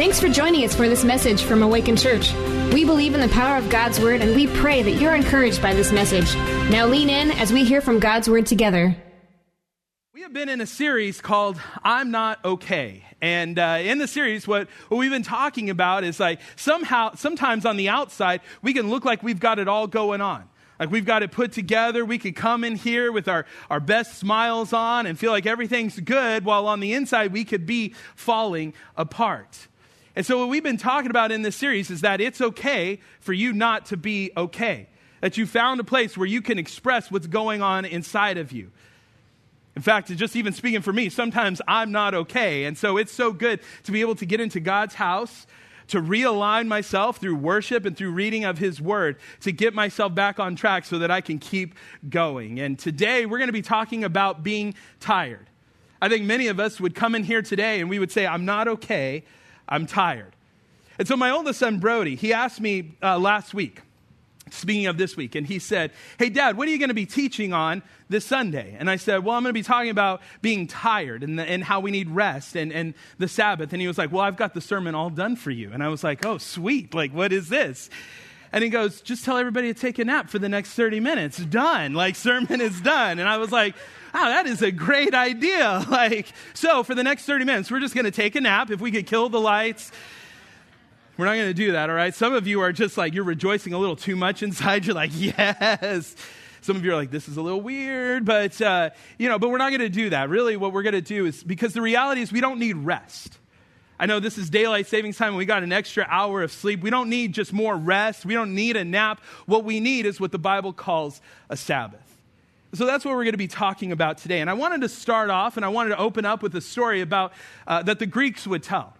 Thanks for joining us for this message from Awakened Church. We believe in the power of God's Word and we pray that you're encouraged by this message. Now lean in as we hear from God's Word together. We have been in a series called I'm Not Okay. And uh, in the series, what, what we've been talking about is like somehow, sometimes on the outside, we can look like we've got it all going on. Like we've got it put together. We could come in here with our, our best smiles on and feel like everything's good, while on the inside we could be falling apart. And so, what we've been talking about in this series is that it's okay for you not to be okay. That you found a place where you can express what's going on inside of you. In fact, just even speaking for me, sometimes I'm not okay. And so it's so good to be able to get into God's house, to realign myself through worship and through reading of His Word, to get myself back on track so that I can keep going. And today we're going to be talking about being tired. I think many of us would come in here today and we would say, I'm not okay I'm tired. And so my oldest son, Brody, he asked me uh, last week, speaking of this week, and he said, Hey, Dad, what are you going to be teaching on this Sunday? And I said, Well, I'm going to be talking about being tired and, the, and how we need rest and, and the Sabbath. And he was like, Well, I've got the sermon all done for you. And I was like, Oh, sweet. Like, what is this? And he goes, Just tell everybody to take a nap for the next 30 minutes. Done. Like, sermon is done. And I was like, wow, that is a great idea. Like, so for the next 30 minutes, we're just going to take a nap. If we could kill the lights, we're not going to do that, all right? Some of you are just like, you're rejoicing a little too much inside. You're like, yes. Some of you are like, this is a little weird, but, uh, you know, but we're not going to do that. Really, what we're going to do is because the reality is we don't need rest. I know this is daylight savings time and we got an extra hour of sleep. We don't need just more rest. We don't need a nap. What we need is what the Bible calls a Sabbath. So that's what we're going to be talking about today. And I wanted to start off and I wanted to open up with a story about uh, that the Greeks would tell.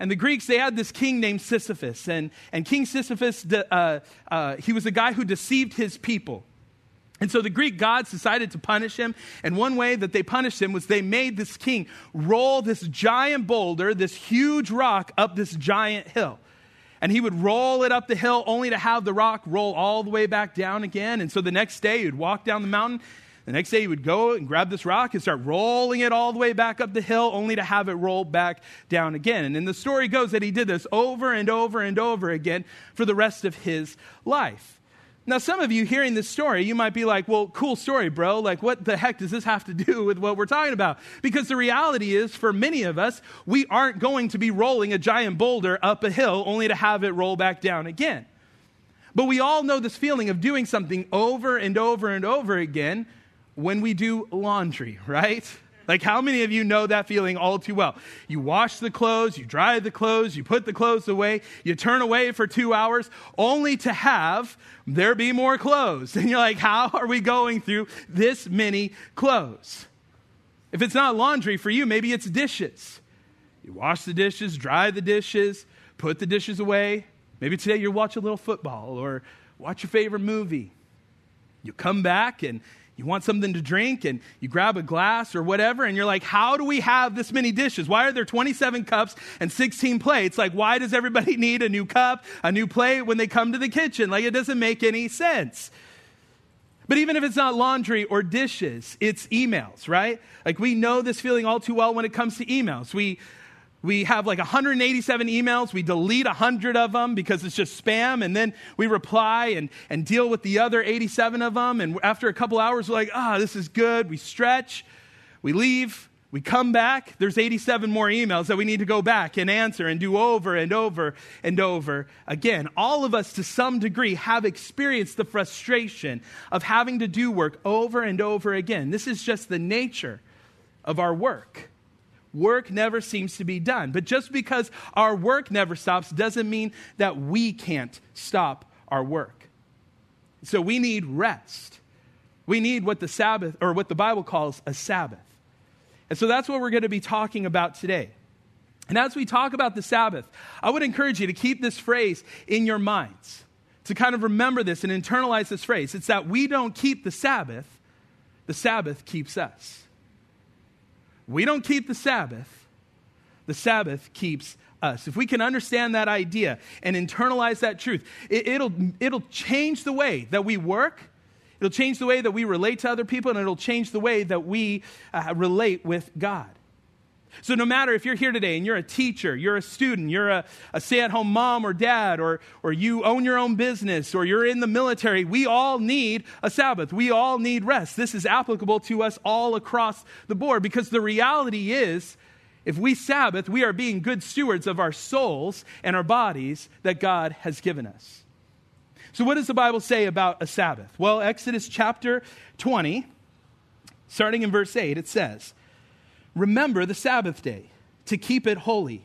And the Greeks, they had this king named Sisyphus. And, and King Sisyphus, uh, uh, he was a guy who deceived his people. And so the Greek gods decided to punish him. And one way that they punished him was they made this king roll this giant boulder, this huge rock, up this giant hill and he would roll it up the hill only to have the rock roll all the way back down again. And so the next day, he'd walk down the mountain. The next day, he would go and grab this rock and start rolling it all the way back up the hill, only to have it roll back down again. And then the story goes that he did this over and over and over again for the rest of his life. Now, some of you hearing this story, you might be like, well, cool story, bro. Like, what the heck does this have to do with what we're talking about? Because the reality is, for many of us, we aren't going to be rolling a giant boulder up a hill only to have it roll back down again. But we all know this feeling of doing something over and over and over again when we do laundry, right? Like, how many of you know that feeling all too well? You wash the clothes, you dry the clothes, you put the clothes away, you turn away for two hours, only to have there be more clothes. And you're like, how are we going through this many clothes? If it's not laundry for you, maybe it's dishes. You wash the dishes, dry the dishes, put the dishes away. Maybe today you watch a little football or watch your favorite movie. You come back and you want something to drink and you grab a glass or whatever, and you're like, How do we have this many dishes? Why are there 27 cups and 16 plates? Like, why does everybody need a new cup, a new plate when they come to the kitchen? Like, it doesn't make any sense. But even if it's not laundry or dishes, it's emails, right? Like, we know this feeling all too well when it comes to emails. We we have like 187 emails. We delete 100 of them because it's just spam. And then we reply and, and deal with the other 87 of them. And after a couple hours, we're like, ah, oh, this is good. We stretch, we leave, we come back. There's 87 more emails that we need to go back and answer and do over and over and over again. All of us, to some degree, have experienced the frustration of having to do work over and over again. This is just the nature of our work. Work never seems to be done. But just because our work never stops doesn't mean that we can't stop our work. So we need rest. We need what the Sabbath, or what the Bible calls a Sabbath. And so that's what we're going to be talking about today. And as we talk about the Sabbath, I would encourage you to keep this phrase in your minds, to kind of remember this and internalize this phrase. It's that we don't keep the Sabbath, the Sabbath keeps us. We don't keep the Sabbath, the Sabbath keeps us. If we can understand that idea and internalize that truth, it, will it'll change the way that we work. It'll change the way that we relate to other people, and it'll change the way that we uh, relate with God. So, no matter if you're here today and you're a teacher, you're a student, you're a, a stay at home mom or dad, or, or you own your own business, or you're in the military, we all need a Sabbath. We all need rest. This is applicable to us all across the board because the reality is if we Sabbath, we are being good stewards of our souls and our bodies that God has given us. So, what does the Bible say about a Sabbath? Well, Exodus chapter 20, starting in verse 8, it says, Remember the Sabbath day to keep it holy.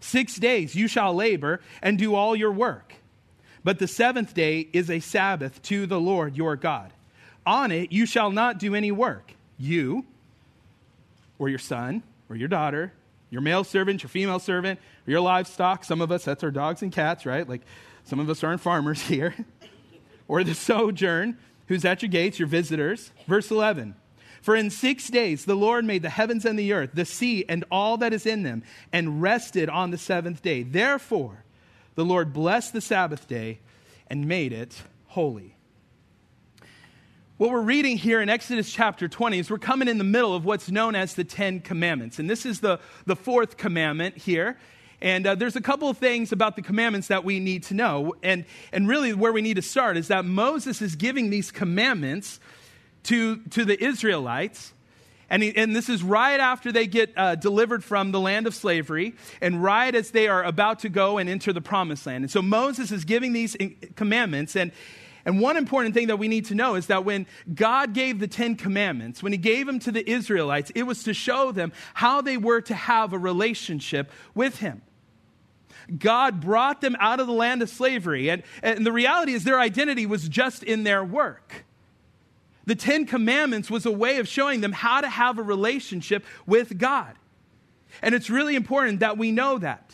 Six days you shall labor and do all your work. But the seventh day is a Sabbath to the Lord your God. On it you shall not do any work, you, or your son, or your daughter, your male servant, your female servant, or your livestock. Some of us, that's our dogs and cats, right? Like some of us aren't farmers here. or the sojourn, who's at your gates, your visitors. Verse 11. For in six days the Lord made the heavens and the earth, the sea, and all that is in them, and rested on the seventh day. Therefore, the Lord blessed the Sabbath day and made it holy. What we're reading here in Exodus chapter 20 is we're coming in the middle of what's known as the Ten Commandments. And this is the, the fourth commandment here. And uh, there's a couple of things about the commandments that we need to know. And, and really, where we need to start is that Moses is giving these commandments to, to the Israelites. And, he, and this is right after they get uh, delivered from the land of slavery and right as they are about to go and enter the promised land. And so Moses is giving these commandments. And, and one important thing that we need to know is that when God gave the Ten Commandments, when He gave them to the Israelites, it was to show them how they were to have a relationship with Him. God brought them out of the land of slavery. And, and the reality is, their identity was just in their work. The Ten Commandments was a way of showing them how to have a relationship with God. And it's really important that we know that.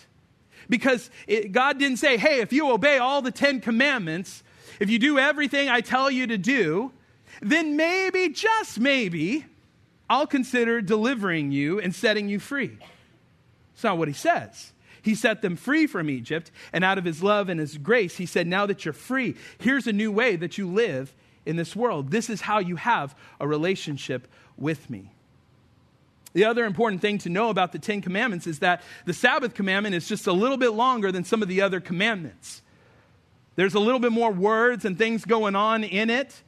Because it, God didn't say, hey, if you obey all the Ten Commandments, if you do everything I tell you to do, then maybe, just maybe, I'll consider delivering you and setting you free. It's not what he says. He set them free from Egypt, and out of his love and his grace, he said, Now that you're free, here's a new way that you live in this world. This is how you have a relationship with me. The other important thing to know about the Ten Commandments is that the Sabbath commandment is just a little bit longer than some of the other commandments. There's a little bit more words and things going on in it.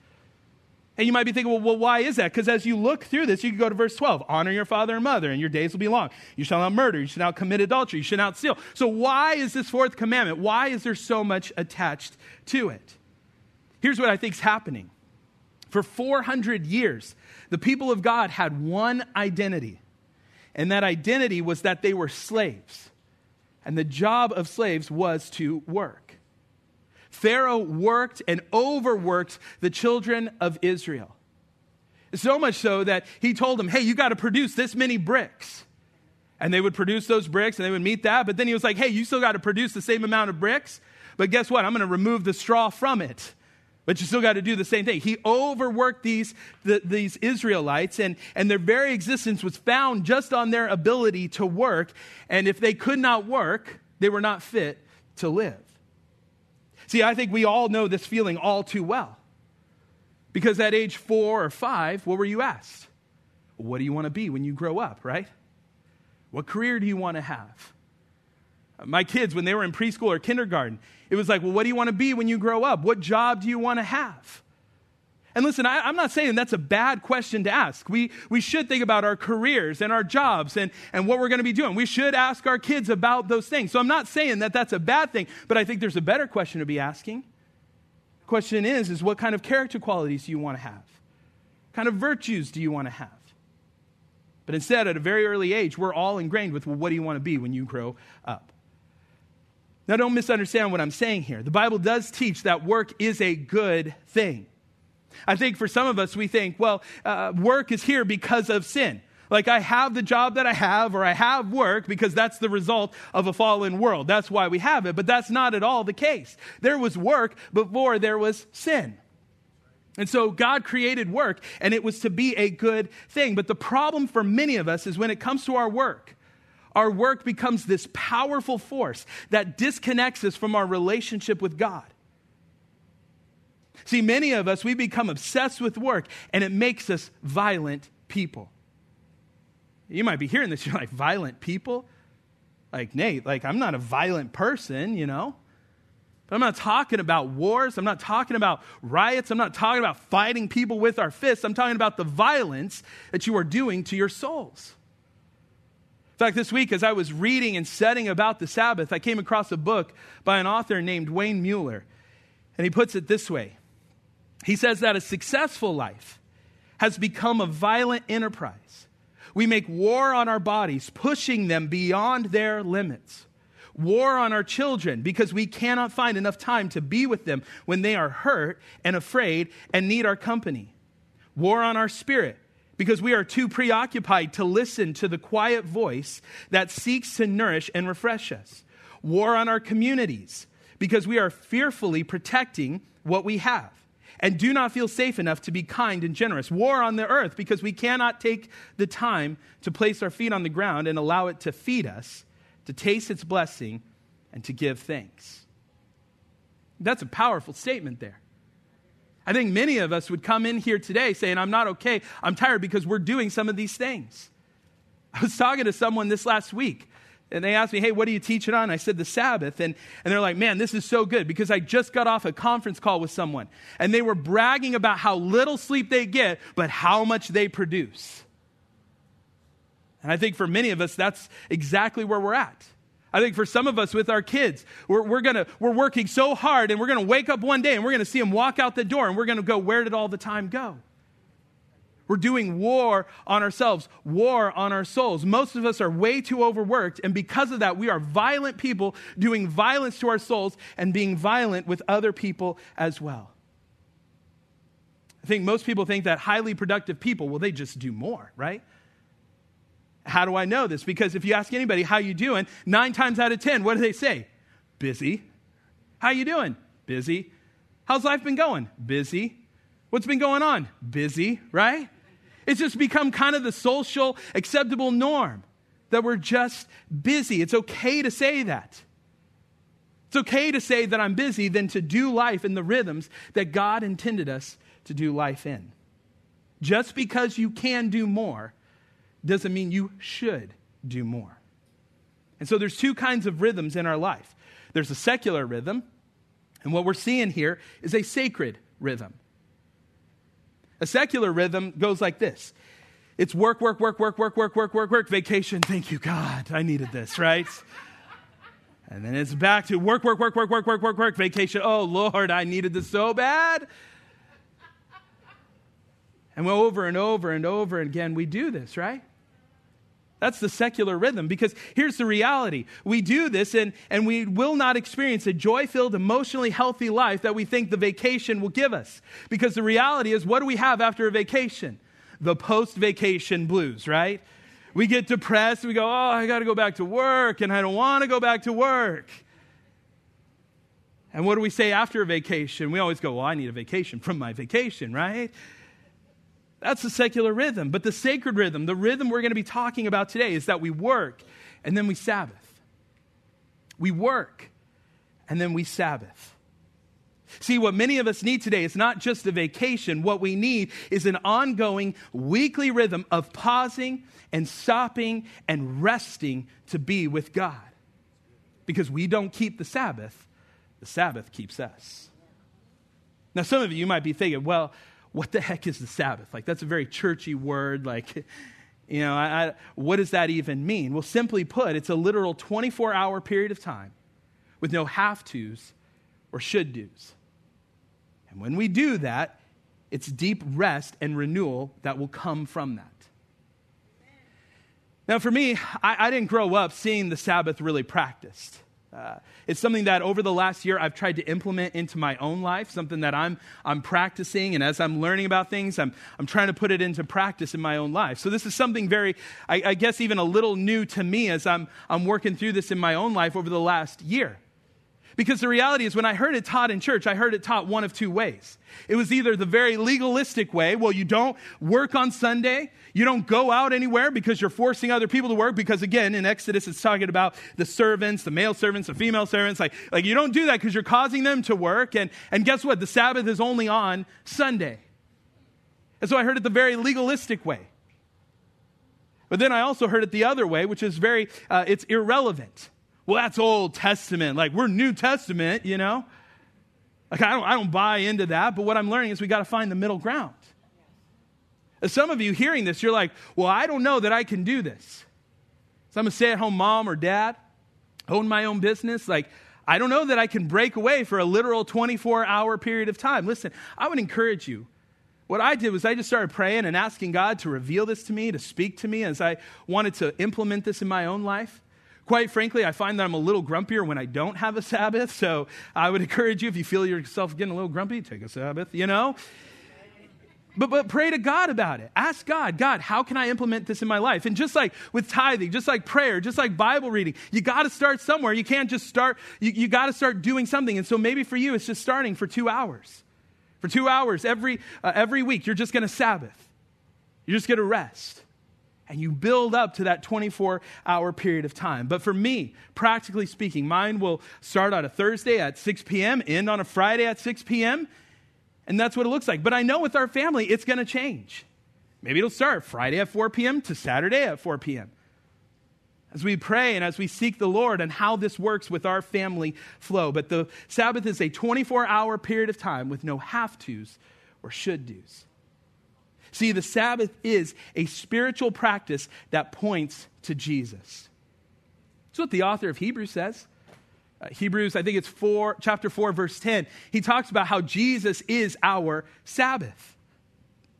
And you might be thinking, well, well why is that? Because as you look through this, you can go to verse 12 honor your father and mother, and your days will be long. You shall not murder. You shall not commit adultery. You shall not steal. So, why is this fourth commandment? Why is there so much attached to it? Here's what I think is happening. For 400 years, the people of God had one identity, and that identity was that they were slaves. And the job of slaves was to work. Pharaoh worked and overworked the children of Israel. So much so that he told them, hey, you got to produce this many bricks. And they would produce those bricks and they would meet that. But then he was like, hey, you still got to produce the same amount of bricks. But guess what? I'm going to remove the straw from it. But you still got to do the same thing. He overworked these, the, these Israelites, and, and their very existence was found just on their ability to work. And if they could not work, they were not fit to live. See, I think we all know this feeling all too well. Because at age four or five, what were you asked? What do you want to be when you grow up, right? What career do you want to have? My kids, when they were in preschool or kindergarten, it was like, well, what do you want to be when you grow up? What job do you want to have? And listen, I, am not saying that's a bad question to ask. We, we should think about our careers and our jobs and, and what we're going to be doing. We should ask our kids about those things. So I'm not saying that that's a bad thing, but I think there's a better question to be asking. The question is, is what kind of character qualities do you want to have? What kind of virtues do you want to have? But instead, at a very early age, we're all ingrained with, well, what do you want to be when you grow up? Now, don't misunderstand what I'm saying here. The Bible does teach that work is a good thing. I think for some of us, we think, well, uh, work is here because of sin. Like, I have the job that I have, or I have work because that's the result of a fallen world. That's why we have it. But that's not at all the case. There was work before there was sin. And so God created work, and it was to be a good thing. But the problem for many of us is when it comes to our work, our work becomes this powerful force that disconnects us from our relationship with God. See, many of us, we become obsessed with work and it makes us violent people. You might be hearing this. You're like, violent people? Like, Nate, like, I'm not a violent person, you know? But I'm not talking about wars. I'm not talking about riots. I'm not talking about fighting people with our fists. I'm talking about the violence that you are doing to your souls. In fact, this week, as I was reading and studying about the Sabbath, I came across a book by an author named Wayne Mueller. And he puts it this way He says that a successful life has become a violent enterprise. We make war on our bodies, pushing them beyond their limits. War on our children because we cannot find enough time to be with them when they are hurt and afraid and need our company. War on our spirit because we are too preoccupied to listen to the quiet voice that seeks to nourish and refresh us. War on our communities because we are fearfully protecting what we have and do not feel safe enough to be kind and generous. War on the earth because we cannot take the time to place our feet on the ground and allow it to feed us, to taste its blessing, and to give thanks. That's a powerful statement there. I think many of us would come in here today saying, I'm not okay, I'm tired because we're doing some of these things. I was talking to someone this last week and they asked me, Hey, what are you teaching on? I said, The Sabbath. And, and they're like, Man, this is so good because I just got off a conference call with someone and they were bragging about how little sleep they get, but how much they produce. And I think for many of us, that's exactly where we're at. I think for some of us with our kids, we're, we're, gonna, we're working so hard and we're going to wake up one day and we're going to see them walk out the door and we're going to go, Where did all the time go? We're doing war on ourselves, war on our souls. Most of us are way too overworked, and because of that, we are violent people doing violence to our souls and being violent with other people as well. I think most people think that highly productive people, well, they just do more, right? How do I know this? Because if you ask anybody how you doing, nine times out of ten, what do they say? Busy. How you doing? Busy. How's life been going? Busy. What's been going on? Busy, right? It's just become kind of the social acceptable norm that we're just busy. It's okay to say that. It's okay to say that I'm busy than to do life in the rhythms that God intended us to do life in. Just because you can do more doesn't mean you should do more. And so there's two kinds of rhythms in our life. There's a secular rhythm, and what we're seeing here is a sacred rhythm. A secular rhythm goes like this it's work, work, work, work, work, work, work, work, work, vacation. Thank you, God. I needed this, right? And then it's back to work, work, work, work, work, work, work, work, vacation. Oh, Lord, I needed this so bad. And over and over and over again, we do this, right? That's the secular rhythm because here's the reality. We do this and, and we will not experience a joy filled, emotionally healthy life that we think the vacation will give us. Because the reality is, what do we have after a vacation? The post vacation blues, right? We get depressed. We go, oh, I got to go back to work and I don't want to go back to work. And what do we say after a vacation? We always go, well, I need a vacation from my vacation, right? That's the secular rhythm. But the sacred rhythm, the rhythm we're going to be talking about today, is that we work and then we Sabbath. We work and then we Sabbath. See, what many of us need today is not just a vacation. What we need is an ongoing weekly rhythm of pausing and stopping and resting to be with God. Because we don't keep the Sabbath, the Sabbath keeps us. Now, some of you might be thinking, well, what the heck is the Sabbath? Like, that's a very churchy word. Like, you know, I, I, what does that even mean? Well, simply put, it's a literal 24 hour period of time with no have tos or should do's. And when we do that, it's deep rest and renewal that will come from that. Now, for me, I, I didn't grow up seeing the Sabbath really practiced. Uh, it's something that over the last year I've tried to implement into my own life, something that I'm, I'm practicing. And as I'm learning about things, I'm, I'm trying to put it into practice in my own life. So this is something very, I, I guess, even a little new to me as I'm, I'm working through this in my own life over the last year. Because the reality is, when I heard it taught in church, I heard it taught one of two ways. It was either the very legalistic way, well, you don't work on Sunday, you don't go out anywhere because you're forcing other people to work. Because again, in Exodus, it's talking about the servants, the male servants, the female servants. Like, like you don't do that because you're causing them to work. And, and guess what? The Sabbath is only on Sunday. And so I heard it the very legalistic way. But then I also heard it the other way, which is very, uh, it's irrelevant. Well, that's Old Testament. Like, we're New Testament, you know? Like, I don't, I don't buy into that, but what I'm learning is we got to find the middle ground. As some of you hearing this, you're like, well, I don't know that I can do this. So I'm a stay at home mom or dad, own my own business. Like, I don't know that I can break away for a literal 24 hour period of time. Listen, I would encourage you. What I did was I just started praying and asking God to reveal this to me, to speak to me as I wanted to implement this in my own life. Quite frankly, I find that I'm a little grumpier when I don't have a Sabbath. So I would encourage you, if you feel yourself getting a little grumpy, take a Sabbath, you know? But, but pray to God about it. Ask God, God, how can I implement this in my life? And just like with tithing, just like prayer, just like Bible reading, you got to start somewhere. You can't just start, you, you got to start doing something. And so maybe for you, it's just starting for two hours. For two hours every, uh, every week, you're just going to Sabbath. You're just going to rest. And you build up to that 24 hour period of time. But for me, practically speaking, mine will start on a Thursday at 6 p.m., end on a Friday at 6 p.m., and that's what it looks like. But I know with our family, it's going to change. Maybe it'll start Friday at 4 p.m. to Saturday at 4 p.m. As we pray and as we seek the Lord and how this works with our family flow. But the Sabbath is a 24 hour period of time with no have tos or should do's. See, the Sabbath is a spiritual practice that points to Jesus. That's what the author of Hebrews says. Uh, Hebrews, I think it's 4, chapter 4, verse 10. He talks about how Jesus is our Sabbath.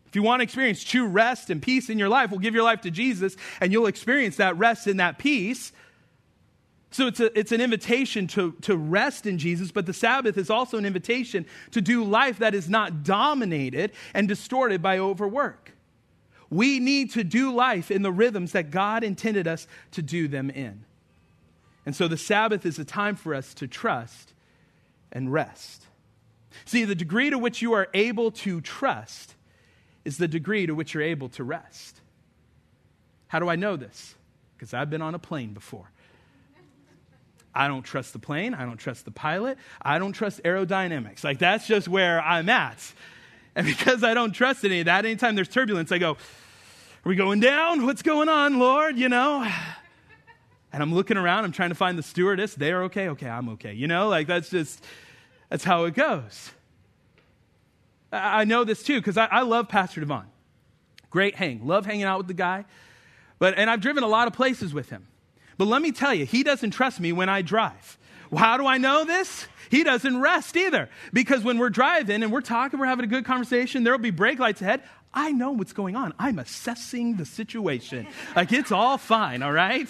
If you want to experience true rest and peace in your life, well, give your life to Jesus and you'll experience that rest and that peace. So it's, a, it's an invitation to, to rest in Jesus, but the Sabbath is also an invitation to do life that is not dominated and distorted by overwork. We need to do life in the rhythms that God intended us to do them in. And so the Sabbath is a time for us to trust and rest. See, the degree to which you are able to trust is the degree to which you're able to rest. How do I know this? Because I've been on a plane before. I don't trust the plane. I don't trust the pilot. I don't trust aerodynamics. Like, that's just where I'm at. And because I don't trust any of that, anytime there's turbulence, I go, Are we going down? What's going on, Lord? You know? And I'm looking around, I'm trying to find the stewardess. They're okay. Okay, I'm okay. You know, like that's just, that's how it goes. I, know this too, because I, I love Pastor Devon. Great hang. Love hanging out with the guy. But, and I've driven a lot of places with him. But let me tell you, he doesn't trust me when I drive. How do I know this? He doesn't rest either. Because when we're driving and we're talking, we're having a good conversation, there'll be brake lights ahead. I know what's going on. I'm assessing the situation. Like it's all fine, all right?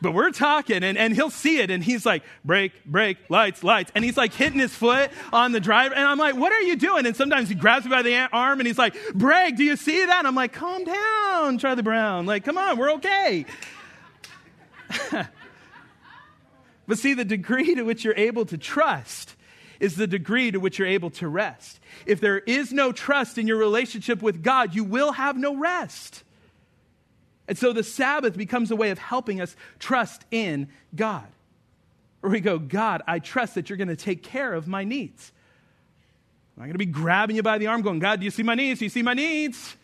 But we're talking, and, and he'll see it, and he's like, brake, brake, lights, lights. And he's like hitting his foot on the driver. And I'm like, what are you doing? And sometimes he grabs me by the arm and he's like, brake, do you see that? And I'm like, calm down, Charlie Brown. Like, come on, we're okay. but see, the degree to which you're able to trust is the degree to which you're able to rest. If there is no trust in your relationship with God, you will have no rest. And so the Sabbath becomes a way of helping us trust in God. Where we go, God, I trust that you're going to take care of my needs. I'm not going to be grabbing you by the arm, going, God, do you see my needs? Do you see my needs?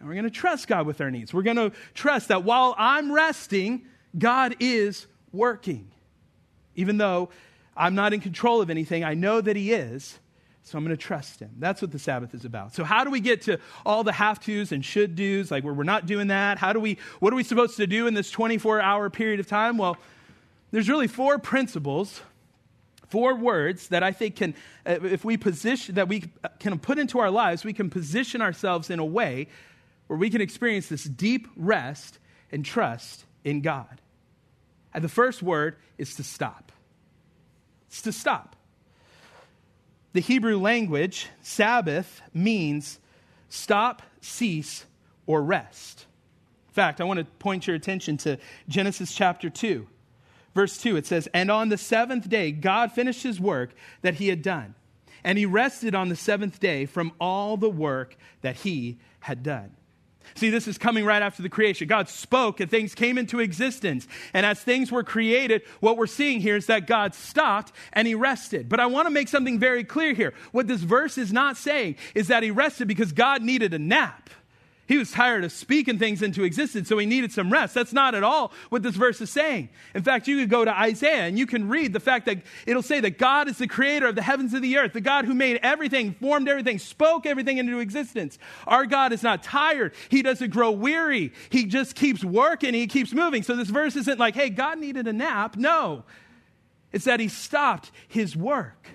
And we're going to trust God with our needs. We're going to trust that while I'm resting, God is working. Even though I'm not in control of anything, I know that He is. So I'm going to trust him. That's what the Sabbath is about. So how do we get to all the have tos and should do's, like where we're not doing that? How do we, what are we supposed to do in this 24 hour period of time? Well, there's really four principles, four words that I think can, uh, if we position, that we can put into our lives, we can position ourselves in a way where we can experience this deep rest and trust in God. And the first word is to stop. It's to stop the Hebrew language, Sabbath means stop, cease, or rest. In fact, I want to point your attention to Genesis chapter 2, verse 2. It says, And on the seventh day, God finished his work that he had done, and he rested on the seventh day from all the work that he had done. See, this is coming right after the creation. God spoke and things came into existence. And as things were created, what we're seeing here is that God stopped and he rested. But I want to make something very clear here. What this verse is not saying is that he rested because God needed a nap. He was tired of speaking things into existence, so he needed some rest. That's not at all what this verse is saying. In fact, you could go to Isaiah and you can read the fact that it'll say that God is the creator of the heavens and the earth, the God who made everything, formed everything, spoke everything into existence. Our God is not tired. He doesn't grow weary. He just keeps working, he keeps moving. So this verse isn't like, hey, God needed a nap. No, it's that he stopped his work.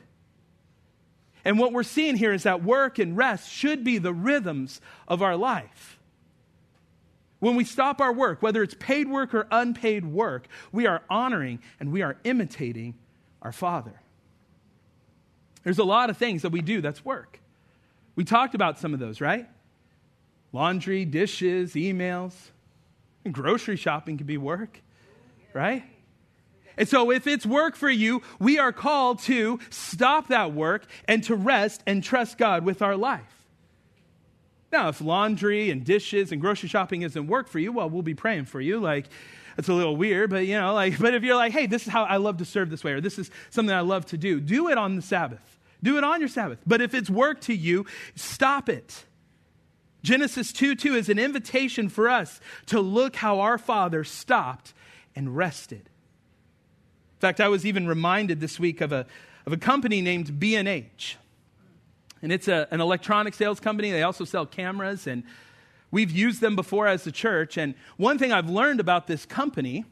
And what we're seeing here is that work and rest should be the rhythms of our life. When we stop our work, whether it's paid work or unpaid work, we are honoring and we are imitating our Father. There's a lot of things that we do that's work. We talked about some of those, right? Laundry, dishes, emails, and grocery shopping can be work, right? And so, if it's work for you, we are called to stop that work and to rest and trust God with our life. Now, if laundry and dishes and grocery shopping isn't work for you, well, we'll be praying for you. Like, it's a little weird, but you know, like, but if you're like, hey, this is how I love to serve this way, or this is something I love to do, do it on the Sabbath. Do it on your Sabbath. But if it's work to you, stop it. Genesis 2 2 is an invitation for us to look how our Father stopped and rested. In fact, I was even reminded this week of a, of a company named B&H. And it's a, an electronic sales company. They also sell cameras, and we've used them before as a church. And one thing I've learned about this company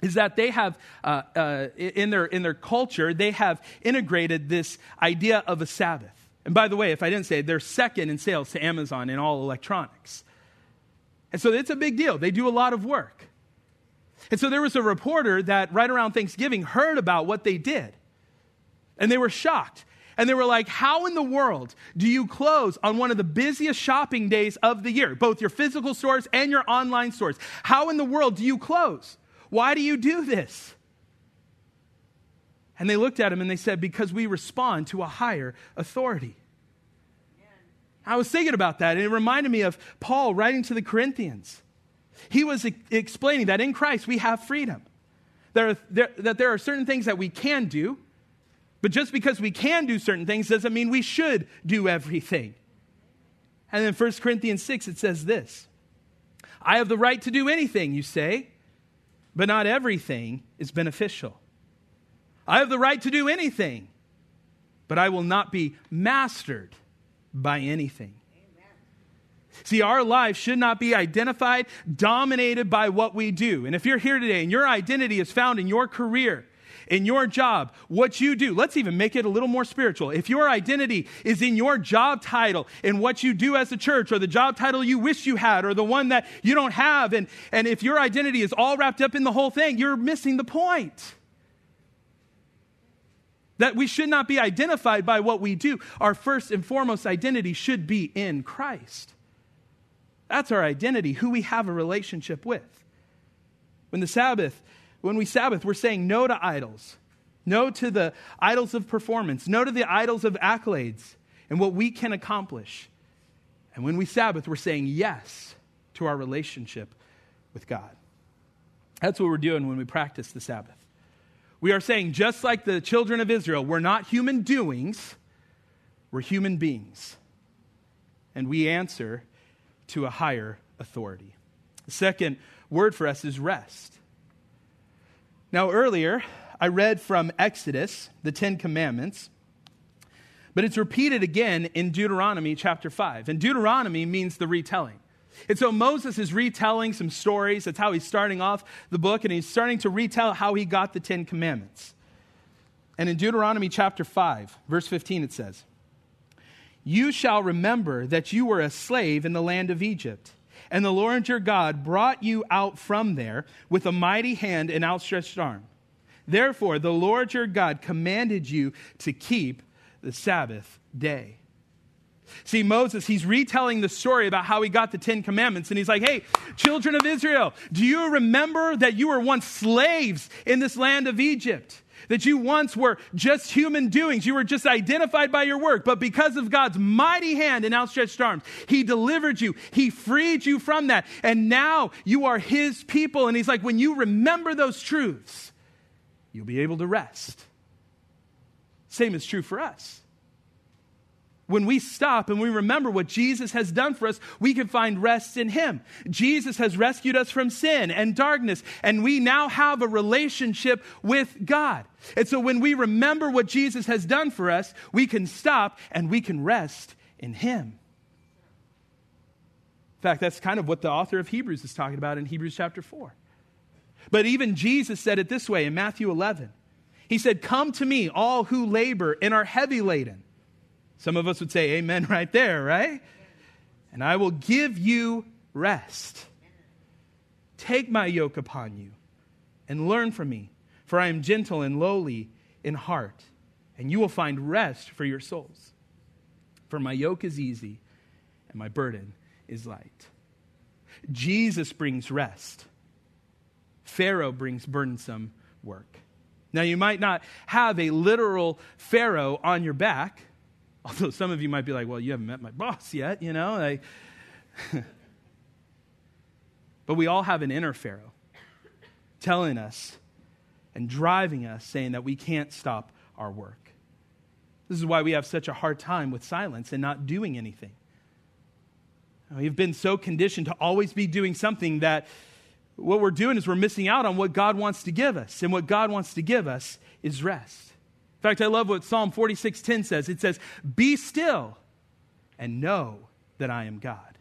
is that they have, uh, uh, in, their, in their culture, they have integrated this idea of a Sabbath. And by the way, if I didn't say it, they're second in sales to Amazon in all electronics. And so it's a big deal. They do a lot of work. And so there was a reporter that right around Thanksgiving heard about what they did. And they were shocked. And they were like, How in the world do you close on one of the busiest shopping days of the year, both your physical stores and your online stores? How in the world do you close? Why do you do this? And they looked at him and they said, Because we respond to a higher authority. I was thinking about that, and it reminded me of Paul writing to the Corinthians. He was explaining that in Christ we have freedom. There are, there, that there are certain things that we can do, but just because we can do certain things doesn't mean we should do everything. And then 1 Corinthians 6, it says this I have the right to do anything, you say, but not everything is beneficial. I have the right to do anything, but I will not be mastered by anything. See, our life should not be identified, dominated by what we do. And if you're here today and your identity is found in your career, in your job, what you do, let's even make it a little more spiritual. If your identity is in your job title, in what you do as a church, or the job title you wish you had, or the one that you don't have, and, and if your identity is all wrapped up in the whole thing, you're missing the point. That we should not be identified by what we do. Our first and foremost identity should be in Christ. That's our identity, who we have a relationship with. When the Sabbath, when we Sabbath, we're saying no to idols, no to the idols of performance, no to the idols of accolades and what we can accomplish. And when we Sabbath, we're saying yes to our relationship with God. That's what we're doing when we practice the Sabbath. We are saying, just like the children of Israel, we're not human doings, we're human beings. And we answer to a higher authority. The second word for us is rest. Now, earlier, I read from Exodus, the Ten Commandments, but it's repeated again in Deuteronomy chapter 5. And Deuteronomy means the retelling. And so Moses is retelling some stories. That's how he's starting off the book, and he's starting to retell how he got the Ten Commandments. And in Deuteronomy chapter 5, verse 15, it says, you shall remember that you were a slave in the land of Egypt. And the Lord your God brought you out from there with a mighty hand and outstretched arm. Therefore, the Lord your God commanded you to keep the Sabbath day. See, Moses, he's retelling the story about how he got the Ten Commandments, and he's like, hey, children of Israel, do you remember that you were once slaves in this land of Egypt? That you once were just human doings. You were just identified by your work. But because of God's mighty hand and outstretched arms, He delivered you. He freed you from that. And now you are His people. And He's like, when you remember those truths, you'll be able to rest. Same is true for us. When we stop and we remember what Jesus has done for us, we can find rest in Him. Jesus has rescued us from sin and darkness, and we now have a relationship with God. And so when we remember what Jesus has done for us, we can stop and we can rest in Him. In fact, that's kind of what the author of Hebrews is talking about in Hebrews chapter 4. But even Jesus said it this way in Matthew 11. He said, Come to me, all who labor and are heavy laden some of us would say amen right there, right? And I will give you rest. Take my yoke upon you and learn from me, for I am gentle and lowly in heart, and you will find rest for your souls. For my yoke is easy and my burden is light. Jesus brings rest. Pharaoh brings burdensome work. Now, you might not have a literal Pharaoh on your back, Although some of you might be like, well, you haven't met my boss yet, you know? Like, but we all have an inner Pharaoh telling us and driving us, saying that we can't stop our work. This is why we have such a hard time with silence and not doing anything. We've been so conditioned to always be doing something that what we're doing is we're missing out on what God wants to give us. And what God wants to give us is rest. In fact, I love what Psalm 46:10 says. It says, "Be still and know that I am God."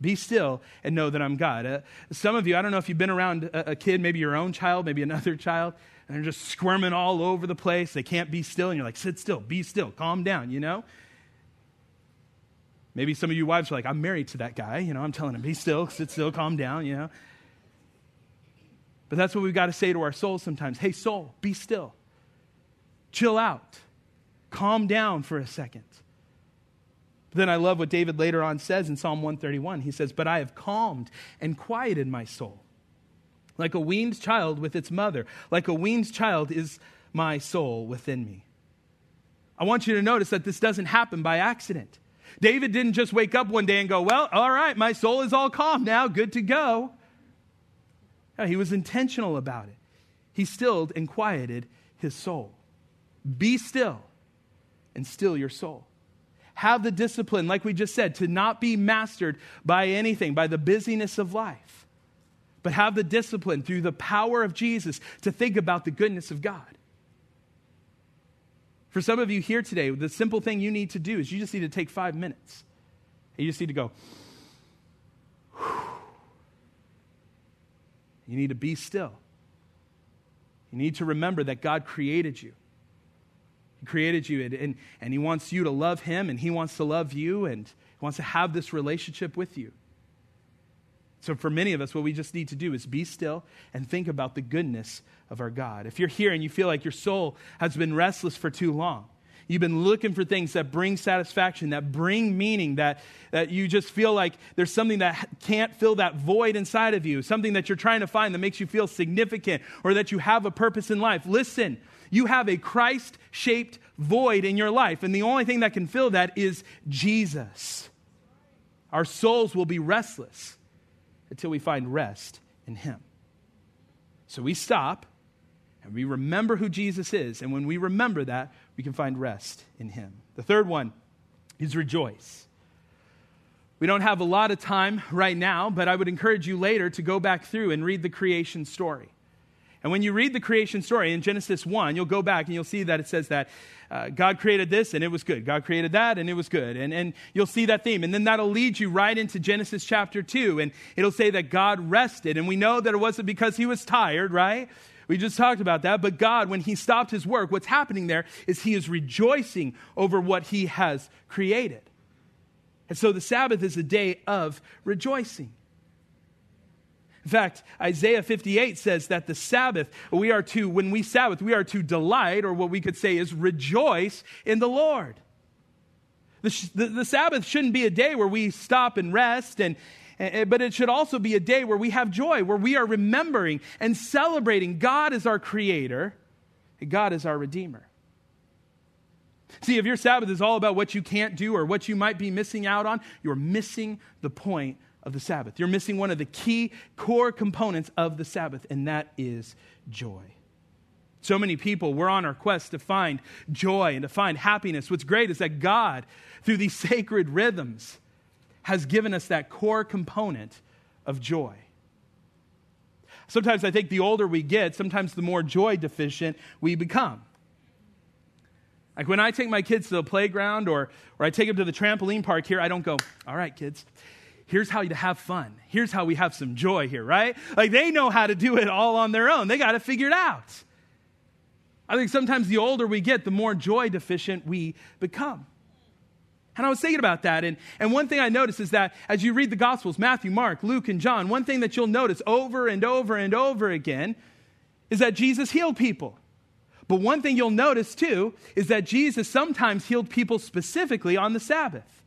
Be still and know that I'm God. Uh, some of you, I don't know if you've been around a, a, kid, maybe your own child, maybe another child, and they're just squirming all over the place. They can't be still, and you're like, sit still, be still, calm down, you know? Maybe some of you wives are like, I'm married to that guy, you know, I'm telling him, be still, sit still, calm down, you know? But that's what we've got to say to our souls sometimes. Hey, soul, be still. Chill out. Calm down for a second. But then I love what David later on says in Psalm 131. He says, But I have calmed and quieted my soul. Like a weaned child with its mother, like a weaned child is my soul within me. I want you to notice that this doesn't happen by accident. David didn't just wake up one day and go, Well, all right, my soul is all calm now, good to go. No, he was intentional about it. He stilled and quieted his soul. Be still and still your soul. Have the discipline, like we just said, to not be mastered by anything, by the busyness of life, but have the discipline through the power of Jesus to think about the goodness of God. For some of you here today, the simple thing you need to do is you just need to take five minutes. And you just need to go, You need to be still. You need to remember that God created you. He created you, and, and, and He wants you to love Him, and He wants to love you, and He wants to have this relationship with you. So, for many of us, what we just need to do is be still and think about the goodness of our God. If you're here and you feel like your soul has been restless for too long, You've been looking for things that bring satisfaction, that bring meaning, that, that you just feel like there's something that can't fill that void inside of you, something that you're trying to find that makes you feel significant or that you have a purpose in life. Listen, you have a Christ shaped void in your life, and the only thing that can fill that is Jesus. Our souls will be restless until we find rest in Him. So we stop and we remember who Jesus is. And when we remember that, we can find rest in Him. The third one is rejoice. We don't have a lot of time right now, but I would encourage you later to go back through and read the creation story. And when you read the creation story in Genesis 1, you'll go back and you'll see that it says that uh, God created this and it was good. God created that and it was good. And, and you'll see that theme. And then that'll lead you right into Genesis chapter 2. And it'll say that God rested. And we know that it wasn't because he was tired, right? We just talked about that. But God, when He stopped His work, what's happening there is He is rejoicing over what He has created. And so the Sabbath is a day of rejoicing. In fact, Isaiah 58 says that the Sabbath, we are to, when we Sabbath, we are to delight, or what we could say is rejoice in the Lord. The, the, the Sabbath shouldn't be a day where we stop and rest and, Eh, eh, but it should also be a day where we have joy, where we are remembering and celebrating God is our creator, God is our redeemer. See, if your Sabbath is all about what you can't do or what you might be missing out on, you're missing the point of the Sabbath. You're missing one of the key core components of the Sabbath, and that is joy. So many people, we're on our quest to find joy and to find happiness. What's great is that God, through these sacred rhythms, has given us that core component of joy. Sometimes I think the older we get, sometimes the more joy deficient we become. Like when I take my kids to the playground or, or I take them to the trampoline park here, I don't go, all right, kids, here's how you have fun. Here's how we have some joy here, right? Like they know how to do it all on their own. They got to figure it out. I think sometimes the older we get, the more joy deficient we become. And I was thinking about that. And, and one thing I noticed is that as you read the Gospels, Matthew, Mark, Luke, and John, one thing that you'll notice over and over and over again is that Jesus healed people. But one thing you'll notice too is that Jesus sometimes healed people specifically on the Sabbath.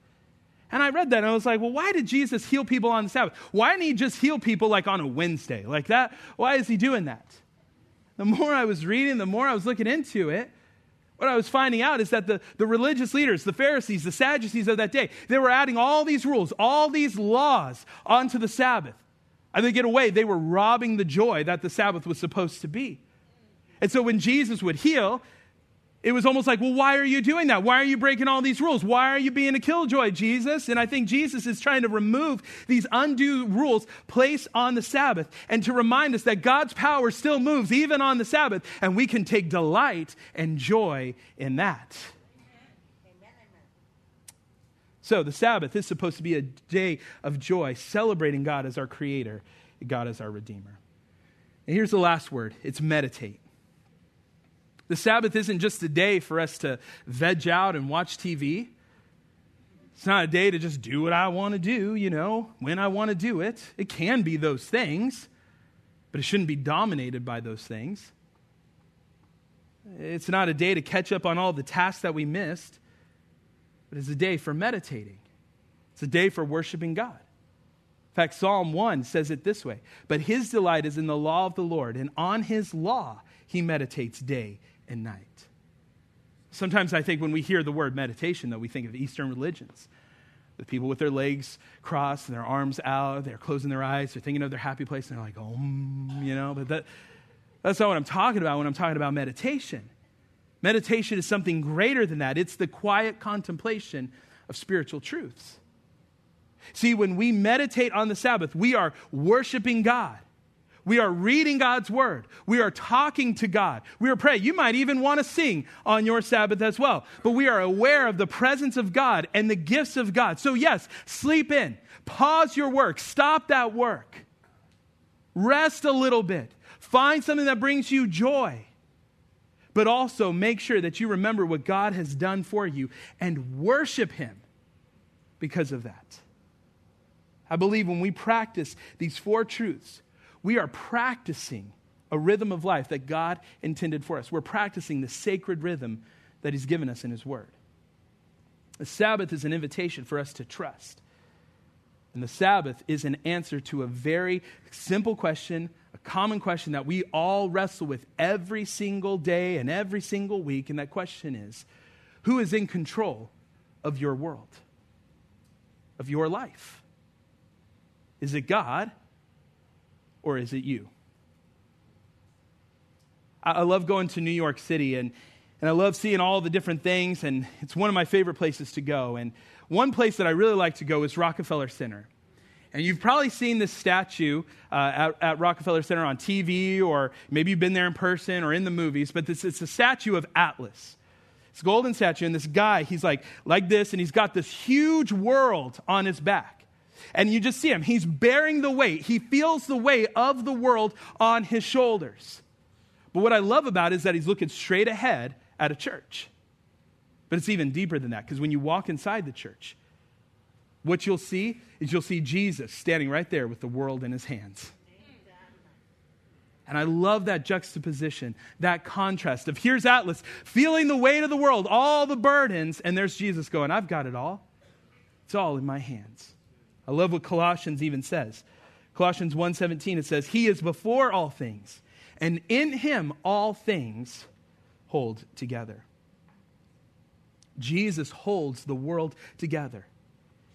And I read that and I was like, well, why did Jesus heal people on the Sabbath? Why didn't he just heal people like on a Wednesday? Like that? Why is he doing that? The more I was reading, the more I was looking into it, what I was finding out is that the, the religious leaders, the Pharisees, the Sadducees of that day, they were adding all these rules, all these laws onto the Sabbath. And they get away, they were robbing the joy that the Sabbath was supposed to be. And so when Jesus would heal, it was almost like, well, why are you doing that? Why are you breaking all these rules? Why are you being a killjoy, Jesus? And I think Jesus is trying to remove these undue rules placed on the Sabbath and to remind us that God's power still moves even on the Sabbath, and we can take delight and joy in that. So the Sabbath is supposed to be a day of joy, celebrating God as our creator, God as our redeemer. And here's the last word it's meditate. The Sabbath isn't just a day for us to veg out and watch TV. It's not a day to just do what I want to do, you know, when I want to do it. It can be those things, but it shouldn't be dominated by those things. It's not a day to catch up on all the tasks that we missed, but it's a day for meditating. It's a day for worshiping God. In fact, Psalm 1 says it this way But his delight is in the law of the Lord, and on his law he meditates day and night. Sometimes I think when we hear the word meditation, though, we think of Eastern religions. The people with their legs crossed and their arms out, they're closing their eyes, they're thinking of their happy place, and they're like, oh, you know, but that, that's not what I'm talking about when I'm talking about meditation. Meditation is something greater than that, it's the quiet contemplation of spiritual truths. See, when we meditate on the Sabbath, we are worshiping God. We are reading God's word. We are talking to God. We are praying. You might even want to sing on your Sabbath as well. But we are aware of the presence of God and the gifts of God. So, yes, sleep in. Pause your work. Stop that work. Rest a little bit. Find something that brings you joy. But also make sure that you remember what God has done for you and worship Him because of that. I believe when we practice these four truths, we are practicing a rhythm of life that God intended for us. We're practicing the sacred rhythm that He's given us in His Word. The Sabbath is an invitation for us to trust. And the Sabbath is an answer to a very simple question, a common question that we all wrestle with every single day and every single week. And that question is who is in control of your world, of your life? Is it God or is it you? I love going to New York City and, and I love seeing all the different things, and it's one of my favorite places to go. And one place that I really like to go is Rockefeller Center. And you've probably seen this statue uh, at, at, Rockefeller Center on TV, or maybe you've been there in person or in the movies, but this, it's a statue of Atlas. It's a golden statue, and this guy, he's like, like this, and he's got this huge world on his back. And you just see him. He's bearing the weight. He feels the weight of the world on his shoulders. But what I love about it is that he's looking straight ahead at a church. But it's even deeper than that because when you walk inside the church, what you'll see is you'll see Jesus standing right there with the world in his hands. And I love that juxtaposition, that contrast of here's Atlas feeling the weight of the world, all the burdens, and there's Jesus going, I've got it all. It's all in my hands. I love what Colossians even says. Colossians 1:17 it says, "He is before all things, and in him all things hold together." Jesus holds the world together.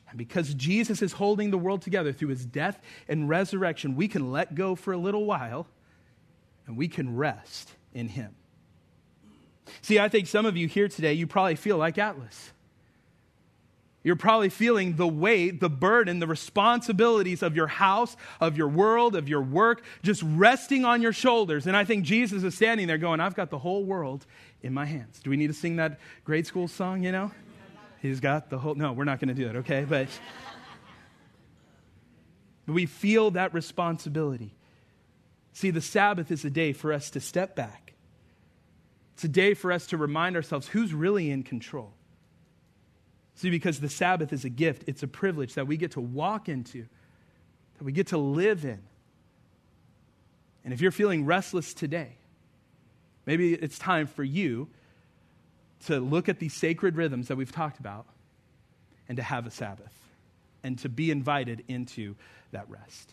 And because Jesus is holding the world together through his death and resurrection, we can let go for a little while and we can rest in him. See, I think some of you here today, you probably feel like Atlas. You're probably feeling the weight, the burden, the responsibilities of your house, of your world, of your work, just resting on your shoulders. And I think Jesus is standing there going, I've got the whole world in my hands. Do we need to sing that grade school song, you know? He's got the whole. No, we're not going to do that, okay? But, but we feel that responsibility. See, the Sabbath is a day for us to step back. It's a day for us to remind ourselves who's really in control. See, because the Sabbath is a gift, it's a privilege that we get to walk into, that we get to live in. And if you're feeling restless today, maybe it's time for you to look at these sacred rhythms that we've talked about and to have a Sabbath and to be invited into that rest.